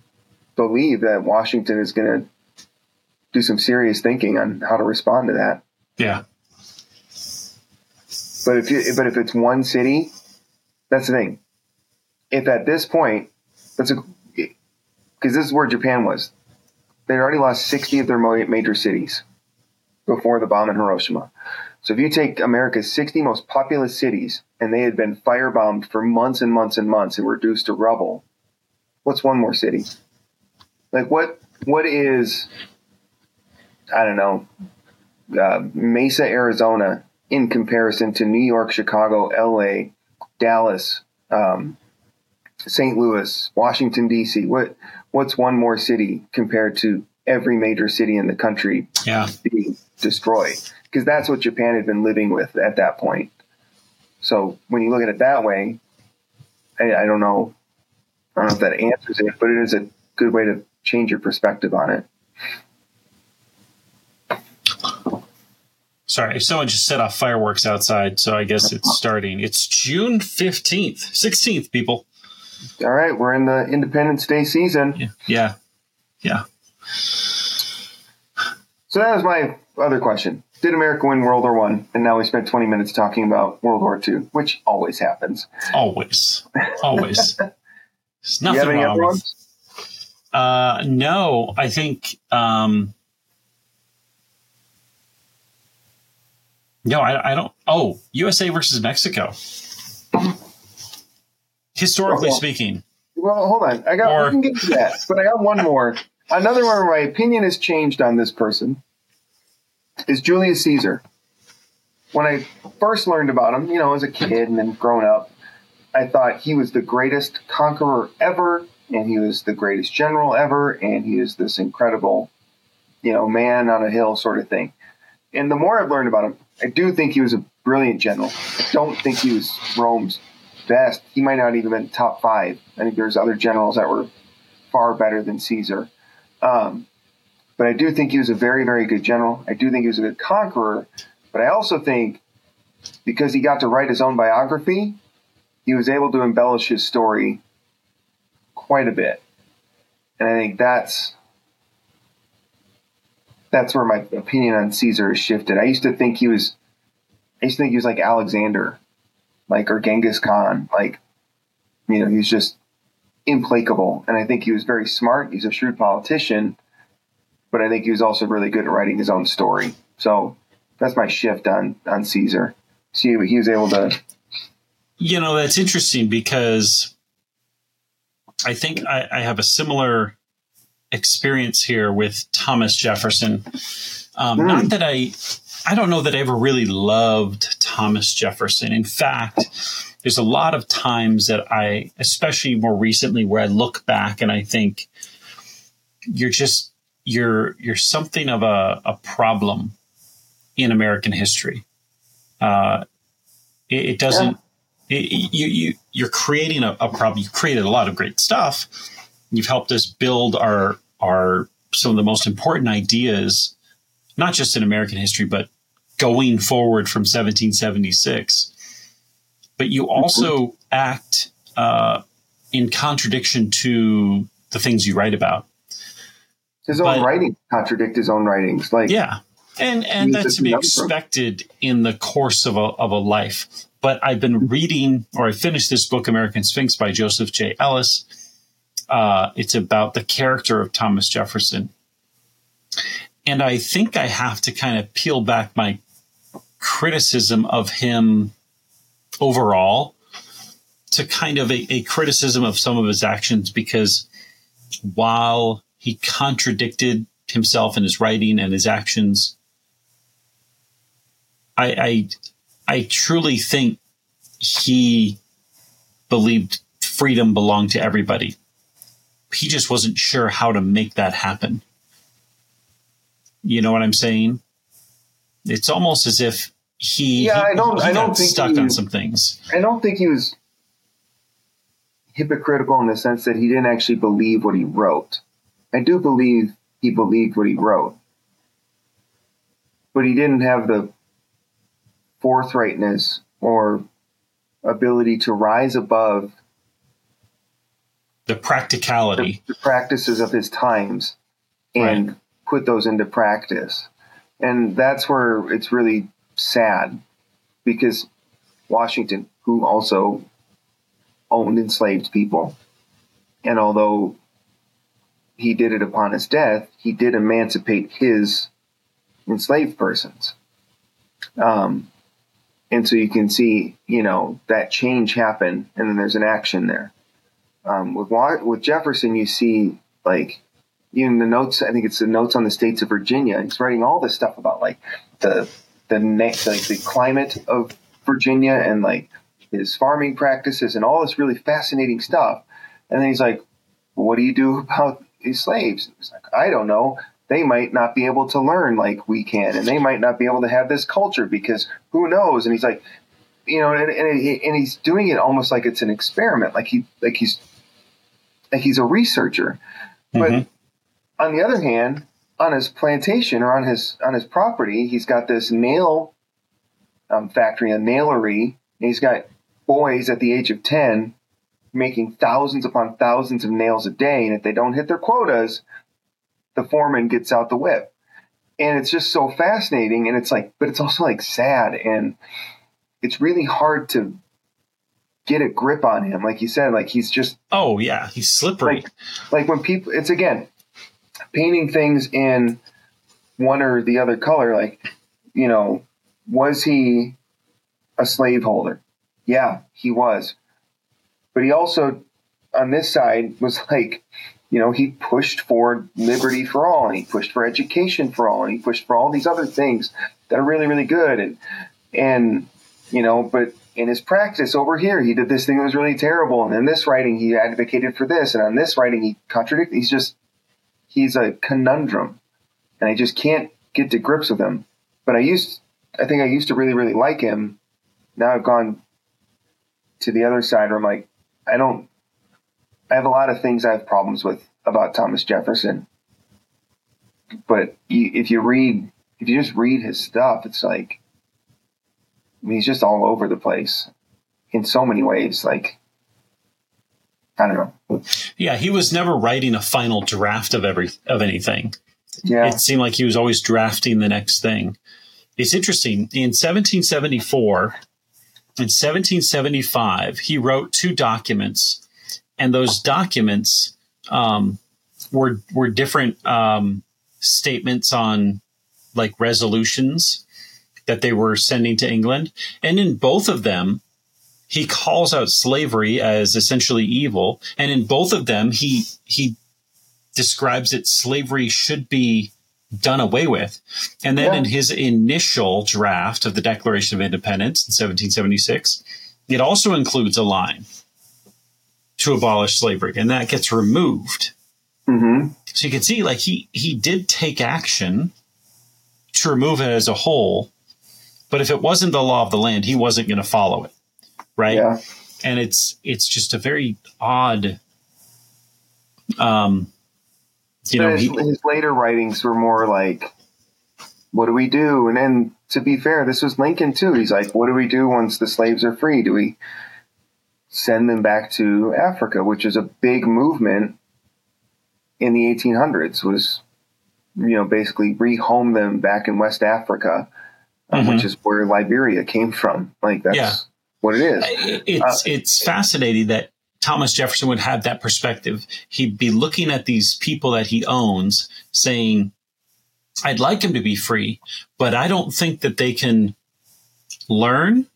believe that Washington is going to do some serious thinking on how to respond to that. Yeah. But if you, but if it's one city, that's the thing. If at this point, that's a, because this is where Japan was. They'd already lost 60 of their major cities before the bomb in Hiroshima. So if you take America's 60 most populous cities and they had been firebombed for months and months and months and reduced to rubble, what's one more city? Like what what is I don't know uh, Mesa, Arizona in comparison to New York, Chicago, L.A., Dallas, um, St. Louis, Washington D.C. What what's one more city compared to every major city in the country yeah. being destroyed? Because that's what Japan had been living with at that point. So when you look at it that way, I, I don't know. I don't know if that answers it, but it is a good way to change your perspective on it. Sorry, someone just set off fireworks outside, so I guess it's starting. It's June 15th, 16th, people. All right, we're in the Independence Day season. Yeah. Yeah. yeah. So that was my other question. Did America win World War One? And now we spent 20 minutes talking about World War Two, which always happens. Always. Always. There's nothing wrong with uh, no, I think um, no, I, I, don't. Oh, USA versus Mexico. Historically well, speaking. Well, hold on. I got. Or, we can get to that, but I got one more. Another one. Where my opinion has changed on this person. Is Julius Caesar. When I first learned about him, you know, as a kid and then growing up, I thought he was the greatest conqueror ever and he was the greatest general ever, and he is this incredible, you know, man on a hill sort of thing. And the more I've learned about him, I do think he was a brilliant general. I don't think he was Rome's best. He might not even been top five. I think there's other generals that were far better than Caesar. Um, but I do think he was a very, very good general. I do think he was a good conqueror. But I also think because he got to write his own biography, he was able to embellish his story quite a bit. And I think that's that's where my opinion on Caesar has shifted. I used to think he was I used to think he was like Alexander, like or Genghis Khan, like you know, he's just implacable. And I think he was very smart. He's a shrewd politician, but I think he was also really good at writing his own story. So that's my shift on on Caesar. See, he was able to. You know, that's interesting because I think I, I, have a similar experience here with Thomas Jefferson. Um, mm. Not that I, I don't know that I ever really loved Thomas Jefferson. In fact, there's a lot of times that I, especially more recently, where I look back and I think you're just you're you're something of a, a problem in American history. Uh, it, it doesn't you, you you're creating a, a problem. You created a lot of great stuff. You've helped us build our our some of the most important ideas, not just in American history, but going forward from 1776. But you also mm-hmm. act uh, in contradiction to the things you write about. His own but, writing contradict his own writings, like yeah, and and that's to be expected in the course of a of a life but I've been reading, or I finished this book, American Sphinx by Joseph J. Ellis. Uh, it's about the character of Thomas Jefferson. And I think I have to kind of peel back my criticism of him overall to kind of a, a criticism of some of his actions because while he contradicted himself in his writing and his actions, I, I I truly think he believed freedom belonged to everybody. He just wasn't sure how to make that happen. You know what I'm saying? It's almost as if he yeah, he, I don't I don't think stuck he, on some things. I don't think he was hypocritical in the sense that he didn't actually believe what he wrote. I do believe he believed what he wrote, but he didn't have the forthrightness or ability to rise above the practicality, the, the practices of his times, and right. put those into practice. And that's where it's really sad because Washington, who also owned enslaved people. And although he did it upon his death, he did emancipate his enslaved persons. Um, and so you can see, you know, that change happen, and then there's an action there. Um, with with Jefferson, you see like even the notes. I think it's the notes on the states of Virginia. He's writing all this stuff about like the the like the climate of Virginia and like his farming practices and all this really fascinating stuff. And then he's like, "What do you do about these slaves?" He's like, "I don't know." They might not be able to learn like we can, and they might not be able to have this culture because who knows? And he's like, you know, and, and, and he's doing it almost like it's an experiment, like he like he's he's a researcher. But mm-hmm. on the other hand, on his plantation or on his on his property, he's got this nail um, factory, a nailery. he's got boys at the age of ten making thousands upon thousands of nails a day, and if they don't hit their quotas, the foreman gets out the whip. And it's just so fascinating, and it's like, but it's also like sad, and it's really hard to get a grip on him. Like you said, like he's just oh yeah, he's slippery. Like, like when people, it's again painting things in one or the other color. Like you know, was he a slaveholder? Yeah, he was. But he also, on this side, was like, you know, he pushed for liberty for all, and he pushed for education for all, and he pushed for all these other things that are really, really good. And and you know, but in his practice over here, he did this thing that was really terrible. And in this writing, he advocated for this. And on this writing, he contradicted. He's just, he's a conundrum. And I just can't get to grips with him. But I used, I think I used to really, really like him. Now I've gone to the other side where I'm like, I don't, I have a lot of things I have problems with about Thomas Jefferson. But if you read, if you just read his stuff, it's like, I mean, he's just all over the place in so many ways. Like, I don't know. Yeah, he was never writing a final draft of every of anything. Yeah, it seemed like he was always drafting the next thing. It's interesting. In 1774 in 1775, he wrote two documents, and those documents um, were were different um, statements on like resolutions that they were sending to England. And in both of them, he calls out slavery as essentially evil. And in both of them, he, he describes that slavery should be done away with. And then yeah. in his initial draft of the Declaration of Independence in 1776, it also includes a line to abolish slavery, and that gets removed. Mm-hmm. So you can see, like he he did take action to remove it as a whole, but if it wasn't the law of the land, he wasn't going to follow it, right? Yeah. And it's it's just a very odd. Um, you know, his, he, his later writings were more like, "What do we do?" And then, to be fair, this was Lincoln too. He's like, "What do we do once the slaves are free? Do we send them back to Africa?" Which is a big movement in the 1800s. Was you know basically rehome them back in West Africa mm-hmm. which is where Liberia came from. Like that's yeah. what it is. It's uh, it's fascinating that Thomas Jefferson would have that perspective. He'd be looking at these people that he owns, saying, "I'd like them to be free, but I don't think that they can learn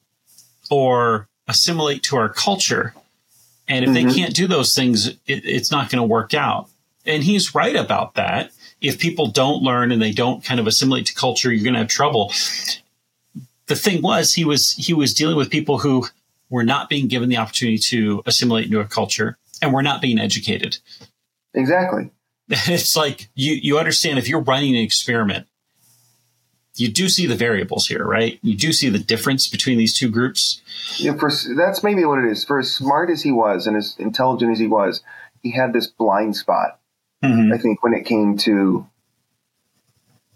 or assimilate to our culture." And if mm-hmm. they can't do those things, it, it's not going to work out. And he's right about that. If people don't learn and they don't kind of assimilate to culture, you're going to have trouble the thing was he was he was dealing with people who were not being given the opportunity to assimilate into a culture and were not being educated. Exactly. It's like you you understand if you're running an experiment, you do see the variables here, right? You do see the difference between these two groups. Yeah, for, that's maybe what it is. For as smart as he was and as intelligent as he was, he had this blind spot. Mm-hmm. I think when it came to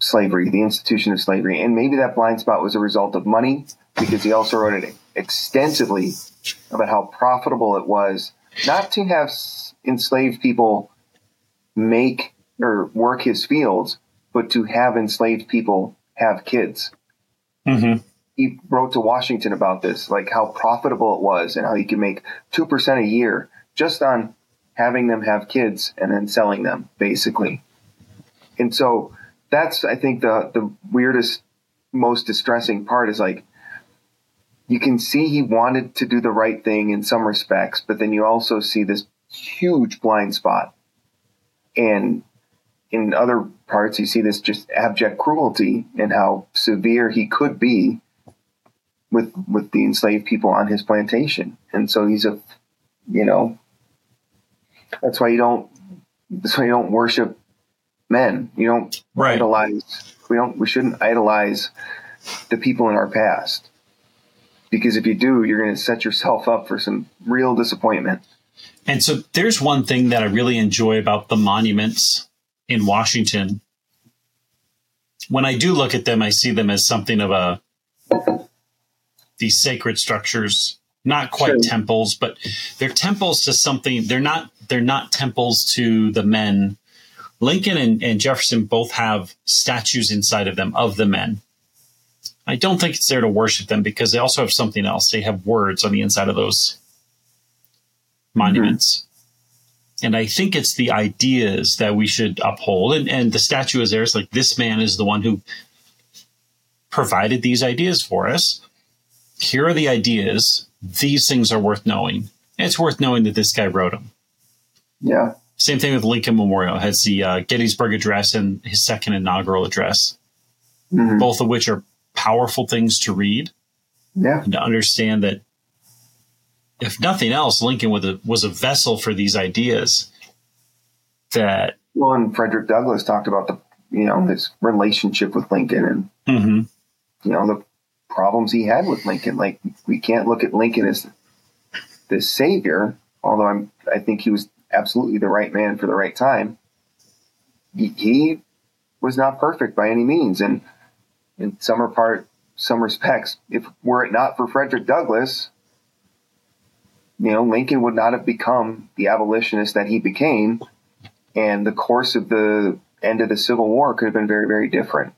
slavery, the institution of slavery. And maybe that blind spot was a result of money because he also wrote it extensively about how profitable it was not to have enslaved people make or work his fields, but to have enslaved people have kids. Mm-hmm. he wrote to Washington about this, like how profitable it was and how he could make 2% a year just on having them have kids and then selling them, basically. And so that's, I think, the, the weirdest, most distressing part is like, you can see he wanted to do the right thing in some respects, but then you also see this huge blind spot. And in other parts, you see this just abject cruelty and how severe he could be with with the enslaved people on his plantation. And so he's a, you know, that's why you don't. That's why you don't worship men. You don't right. idolize. We don't. We shouldn't idolize the people in our past because if you do, you're going to set yourself up for some real disappointment. And so there's one thing that I really enjoy about the monuments in Washington. When I do look at them, I see them as something of a these sacred structures, not quite sure. temples, but they're temples to something. They're not they're not temples to the men. Lincoln and, and Jefferson both have statues inside of them of the men. I don't think it's there to worship them because they also have something else. They have words on the inside of those monuments. Mm-hmm. And I think it's the ideas that we should uphold. And, and the statue is there. It's like this man is the one who provided these ideas for us. Here are the ideas. These things are worth knowing. And it's worth knowing that this guy wrote them. Yeah. Same thing with Lincoln Memorial. It has the uh, Gettysburg Address and his second inaugural address, mm-hmm. both of which are powerful things to read. Yeah. And to understand that if nothing else, Lincoln was a, was a vessel for these ideas that. Well, and Frederick Douglass talked about the, you know, his relationship with Lincoln and, mm-hmm. you know, the problems he had with Lincoln. Like, we can't look at Lincoln as the savior, although I'm, I think he was absolutely the right man for the right time. He, was not perfect by any means. And, in some part, some respects, if were it not for Frederick Douglass, you know, Lincoln would not have become the abolitionist that he became, and the course of the end of the Civil War could have been very, very different.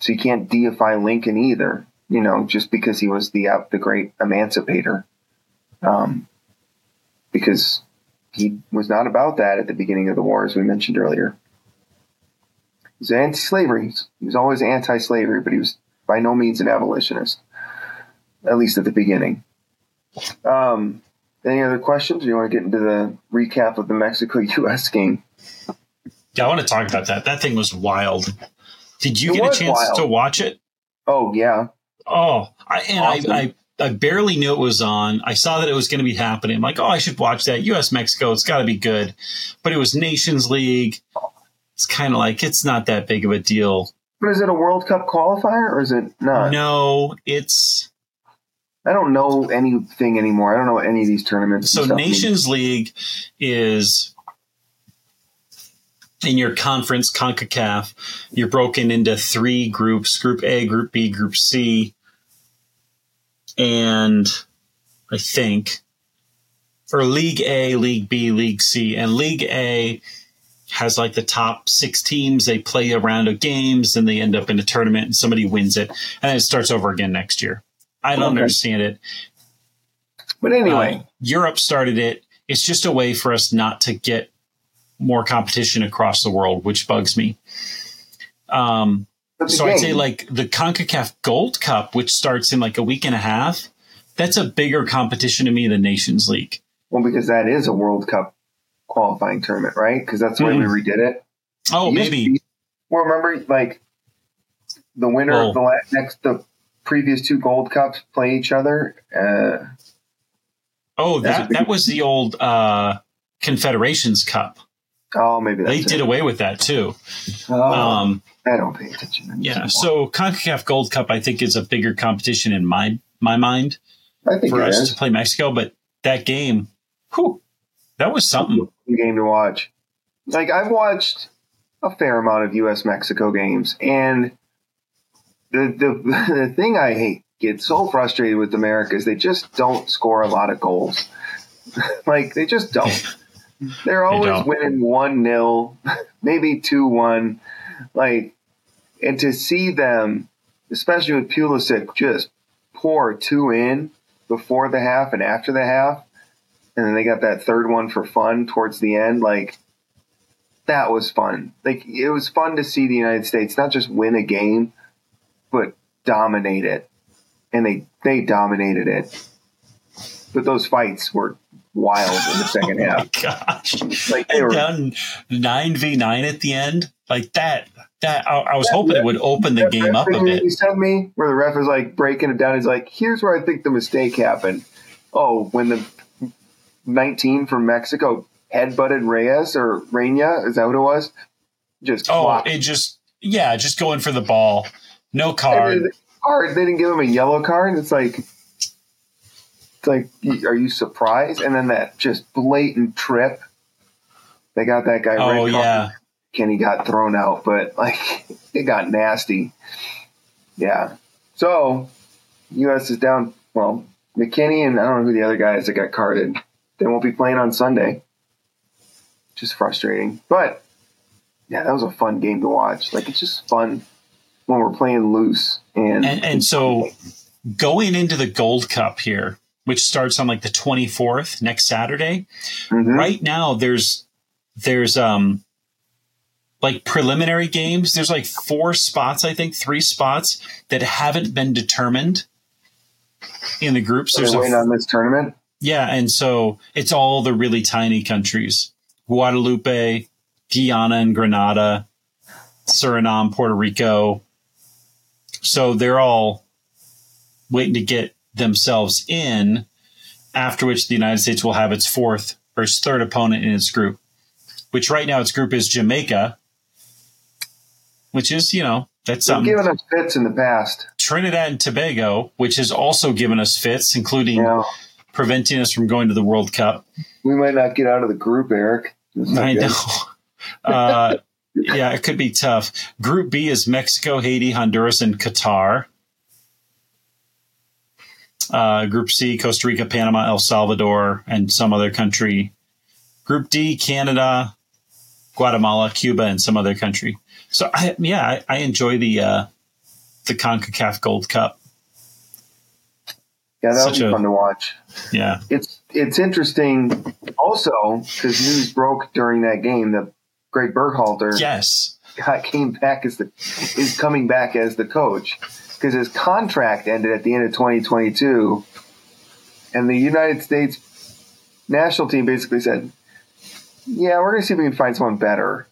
So you can't deify Lincoln either, you know, just because he was the the great emancipator, um, because he was not about that at the beginning of the war, as we mentioned earlier. He was anti-slavery. He was always anti-slavery, but he was by no means an abolitionist, at least at the beginning. Um, any other questions? Or you want to get into the recap of the Mexico-U.S. game? Yeah, I want to talk about that. That thing was wild. Did you it get a chance wild. to watch it? Oh yeah. Oh, I, and awesome. I, I I barely knew it was on. I saw that it was going to be happening. I'm like, oh, I should watch that. U.S. Mexico, it's got to be good. But it was Nations League it's kind of like it's not that big of a deal. But is it a World Cup qualifier or is it not? No, it's. I don't know anything anymore. I don't know any of these tournaments. So Nations mean. League is in your conference CONCACAF. You're broken into three groups: Group A, Group B, Group C, and I think, or League A, League B, League C, and League A has like the top six teams. They play a round of games and they end up in a tournament and somebody wins it. And then it starts over again next year. I don't okay. understand it. But anyway, uh, Europe started it. It's just a way for us not to get more competition across the world, which bugs me. Um, so I'd say like the CONCACAF Gold Cup, which starts in like a week and a half, that's a bigger competition to me than Nations League. Well, because that is a World Cup qualifying tournament, right? Because that's the way we mm-hmm. redid it. Oh, it maybe. Be, well, remember, like the winner oh. of the last, next the previous two Gold Cups play each other. Uh, oh, that that was the old uh, Confederations Cup. Oh, maybe they it. did away with that too. Oh, um, I don't pay attention. Yeah, so Concacaf Gold Cup, I think, is a bigger competition in my my mind for us is. to play Mexico. But that game, whew, that was something. Game to watch. Like I've watched a fair amount of U.S. Mexico games, and the the the thing I hate get so frustrated with America is they just don't score a lot of goals. like they just don't. They're always they winning one 0 maybe two one. Like, and to see them, especially with Pulisic, just pour two in before the half and after the half, and then they got that third one for fun towards the end. Like that was fun. Like it was fun to see the United States not just win a game, but dominate it, and they they dominated it. But those fights were wild in the second oh half. gosh, Like they were down nine v nine at the end, like that. That I, I was hoping it would open the game up a bit. You sent me where the ref is like breaking it down. He's like, "Here's where I think the mistake happened. Oh, when the 19 from Mexico headbutted Reyes or Reyna, is that what it was? Just Oh, clocked. it just yeah, just going for the ball, no card. Hard. They didn't give him a yellow card. It's like, like, are you surprised? And then that just blatant trip. They got that guy. Oh card. yeah, Kenny got thrown out, but like it got nasty. Yeah. So U.S. is down. Well, McKennie and I don't know who the other guy is that got carded. They won't be playing on Sunday. Just frustrating, but yeah, that was a fun game to watch. Like it's just fun when we're playing loose and, and and so going into the Gold Cup here, which starts on like the twenty fourth next Saturday. Mhm. Right now, there's there's um like preliminary games. There's like four spots, I think, three spots that haven't been determined in the groups. There's waiting on this tournament. Yeah, and so it's all the really tiny countries Guadeloupe, Guyana, and Grenada, Suriname, Puerto Rico. So they're all waiting to get themselves in, after which the United States will have its fourth or its third opponent in its group, which right now its group is Jamaica, which is, you know, that's They've something. given us fits in the past. Trinidad and Tobago, which has also given us fits, including know, preventing us from going to the World Cup. we might not get out of the group, Eric. I good. know. Uh, yeah, it could be tough. Group B is Mexico, Haiti, Honduras, and Qatar. Uh, Group C, Costa Rica, Panama, El Salvador, and some other country. Group D, Canada, Guatemala, Cuba, and some other country. So, I, yeah, I, I enjoy the uh, the Concacaf Gold Cup. Yeah, that would Such be a- fun to watch. Yeah, It's it's interesting also because news broke during that game that Greg Berhalter yes, came back as the is coming back as the coach because his contract ended at the end of 2022, and the United States national team basically said, "Yeah, we're going to see if we can find someone better."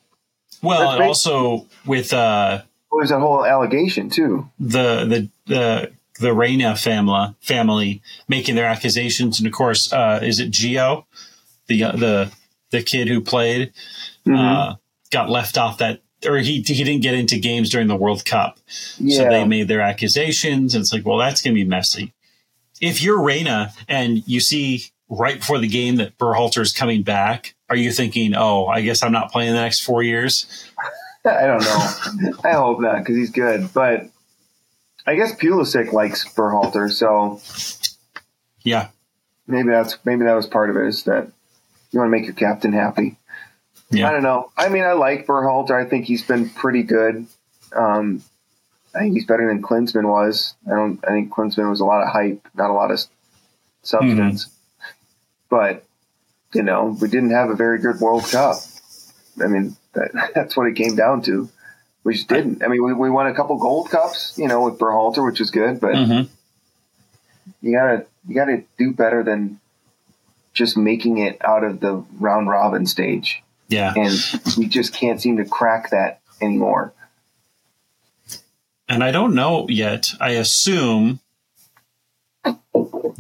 Well, That's and also with uh, Well, there's that whole allegation too. the the the the Reyna family family making their accusations, and of course, uh, is it Gio, the uh, the the kid who played, uh, got left off that, or he he didn't get into games during the World Cup, so they made their accusations, and it's like, well, that's gonna be messy. If you're Reyna and you see right before the game that Berhalter is coming back, are you thinking, oh, I guess I'm not playing the next four years? I don't know. I hope not because he's good, but I guess Pulisic likes Berhalter, so Yeah, maybe that's maybe that was part of it. Is that you want to make your captain happy? Yeah. I don't know. I mean, I like Berhalter. I think he's been pretty good. Um, I think he's better than Klinsmann was. I don't. I think Klinsmann was a lot of hype, not a lot of substance. But you know, we didn't have a very good World Cup. I mean, that, that's what it came down to. We just didn't. I mean, we, we won a couple Gold Cups, you know, with Berhalter, which was good. But hmm you gotta you gotta do better than just making it out of the round robin stage yeah. and we just can't seem to crack that anymore and I don't know yet. I assume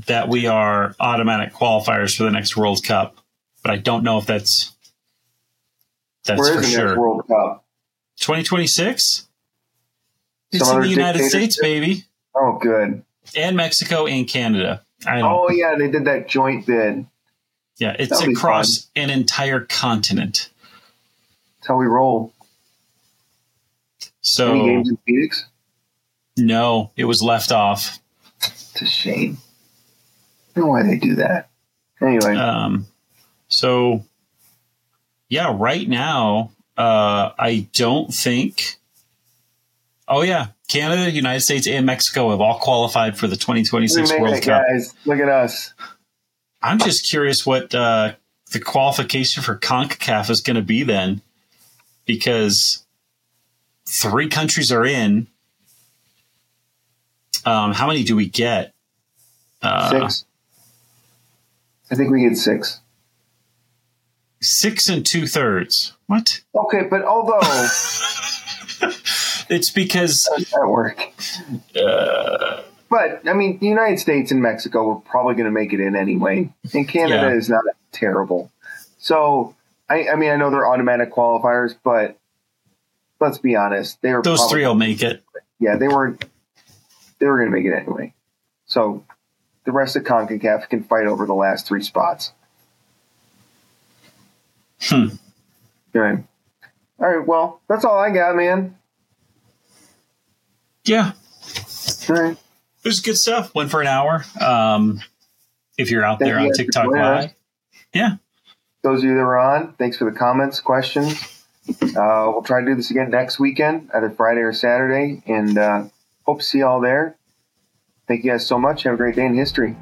that we are automatic qualifiers for the next World Cup, but I don't know if that's that's for is the next sure. world cup 2026. It's Some in the United? States, baby, oh good and Mexico and Canada. I don't. oh yeah they did that joint bid yeah, it's that'll across an entire continent. that's how we roll So any games in phoenix no, it was left off. it's a shame I don't know why they do that anyway Um, so, yeah, right now, uh, I don't think. Oh yeah, Canada, United States, and Mexico have all qualified for the 2026 World Cup. Guys, look at us. I'm just curious what uh, the qualification for CONCACAF is going to be then, because three countries are in. Um, how many do we get? Uh, six. I think we get six. Six and two thirds. What? Okay, but although it's because that work. Uh, but I mean, the United States and Mexico were probably going to make it in anyway, and Canada yeah. is not terrible. So I, I, mean, I know they're automatic qualifiers, but let's be honest, they were those probably, three will make it. Yeah, they were. They were going to make it anyway. So the rest of CONCACAF can fight over the last three spots. Hmm. All right. All right. Well, that's all I got, man. Yeah. All right. It was good stuff. Went for an hour. Um, if you're out Thank there on TikTok Live. Yeah. Those of you that were on, thanks for the comments, questions. Uh, we'll try to do this again next weekend, either Friday or Saturday, and uh, hope to see you all there. Thank you guys so much. Have a great day in history.